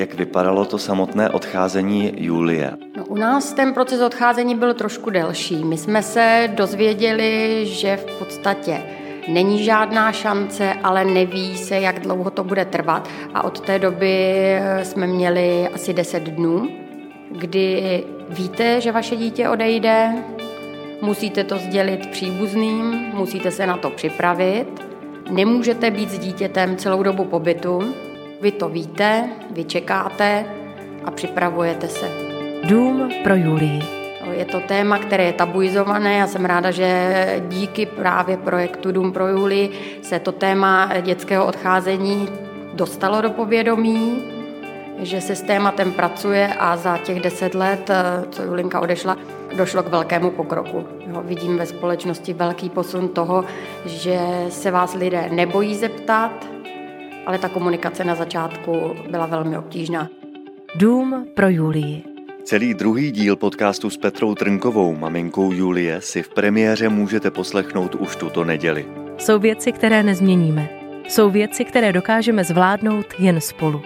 Jak vypadalo to samotné odcházení Julie? No, u nás ten proces odcházení byl trošku delší. My jsme se dozvěděli, že v podstatě není žádná šance, ale neví se, jak dlouho to bude trvat. A od té doby jsme měli asi 10 dnů, kdy víte, že vaše dítě odejde, musíte to sdělit příbuzným, musíte se na to připravit, nemůžete být s dítětem celou dobu pobytu, vy to víte, vy čekáte a připravujete se. Dům pro Julii. Je to téma, které je tabuizované. Já jsem ráda, že díky právě projektu Dům pro Julii se to téma dětského odcházení dostalo do povědomí, že se s tématem pracuje a za těch deset let, co Julinka odešla, došlo k velkému pokroku. Jo, vidím ve společnosti velký posun toho, že se vás lidé nebojí zeptat, ale ta komunikace na začátku byla velmi obtížná. Dům pro Julii. Celý druhý díl podcastu s Petrou Trnkovou, maminkou Julie, si v premiéře můžete poslechnout už tuto neděli. Jsou věci, které nezměníme. Jsou věci, které dokážeme zvládnout jen spolu.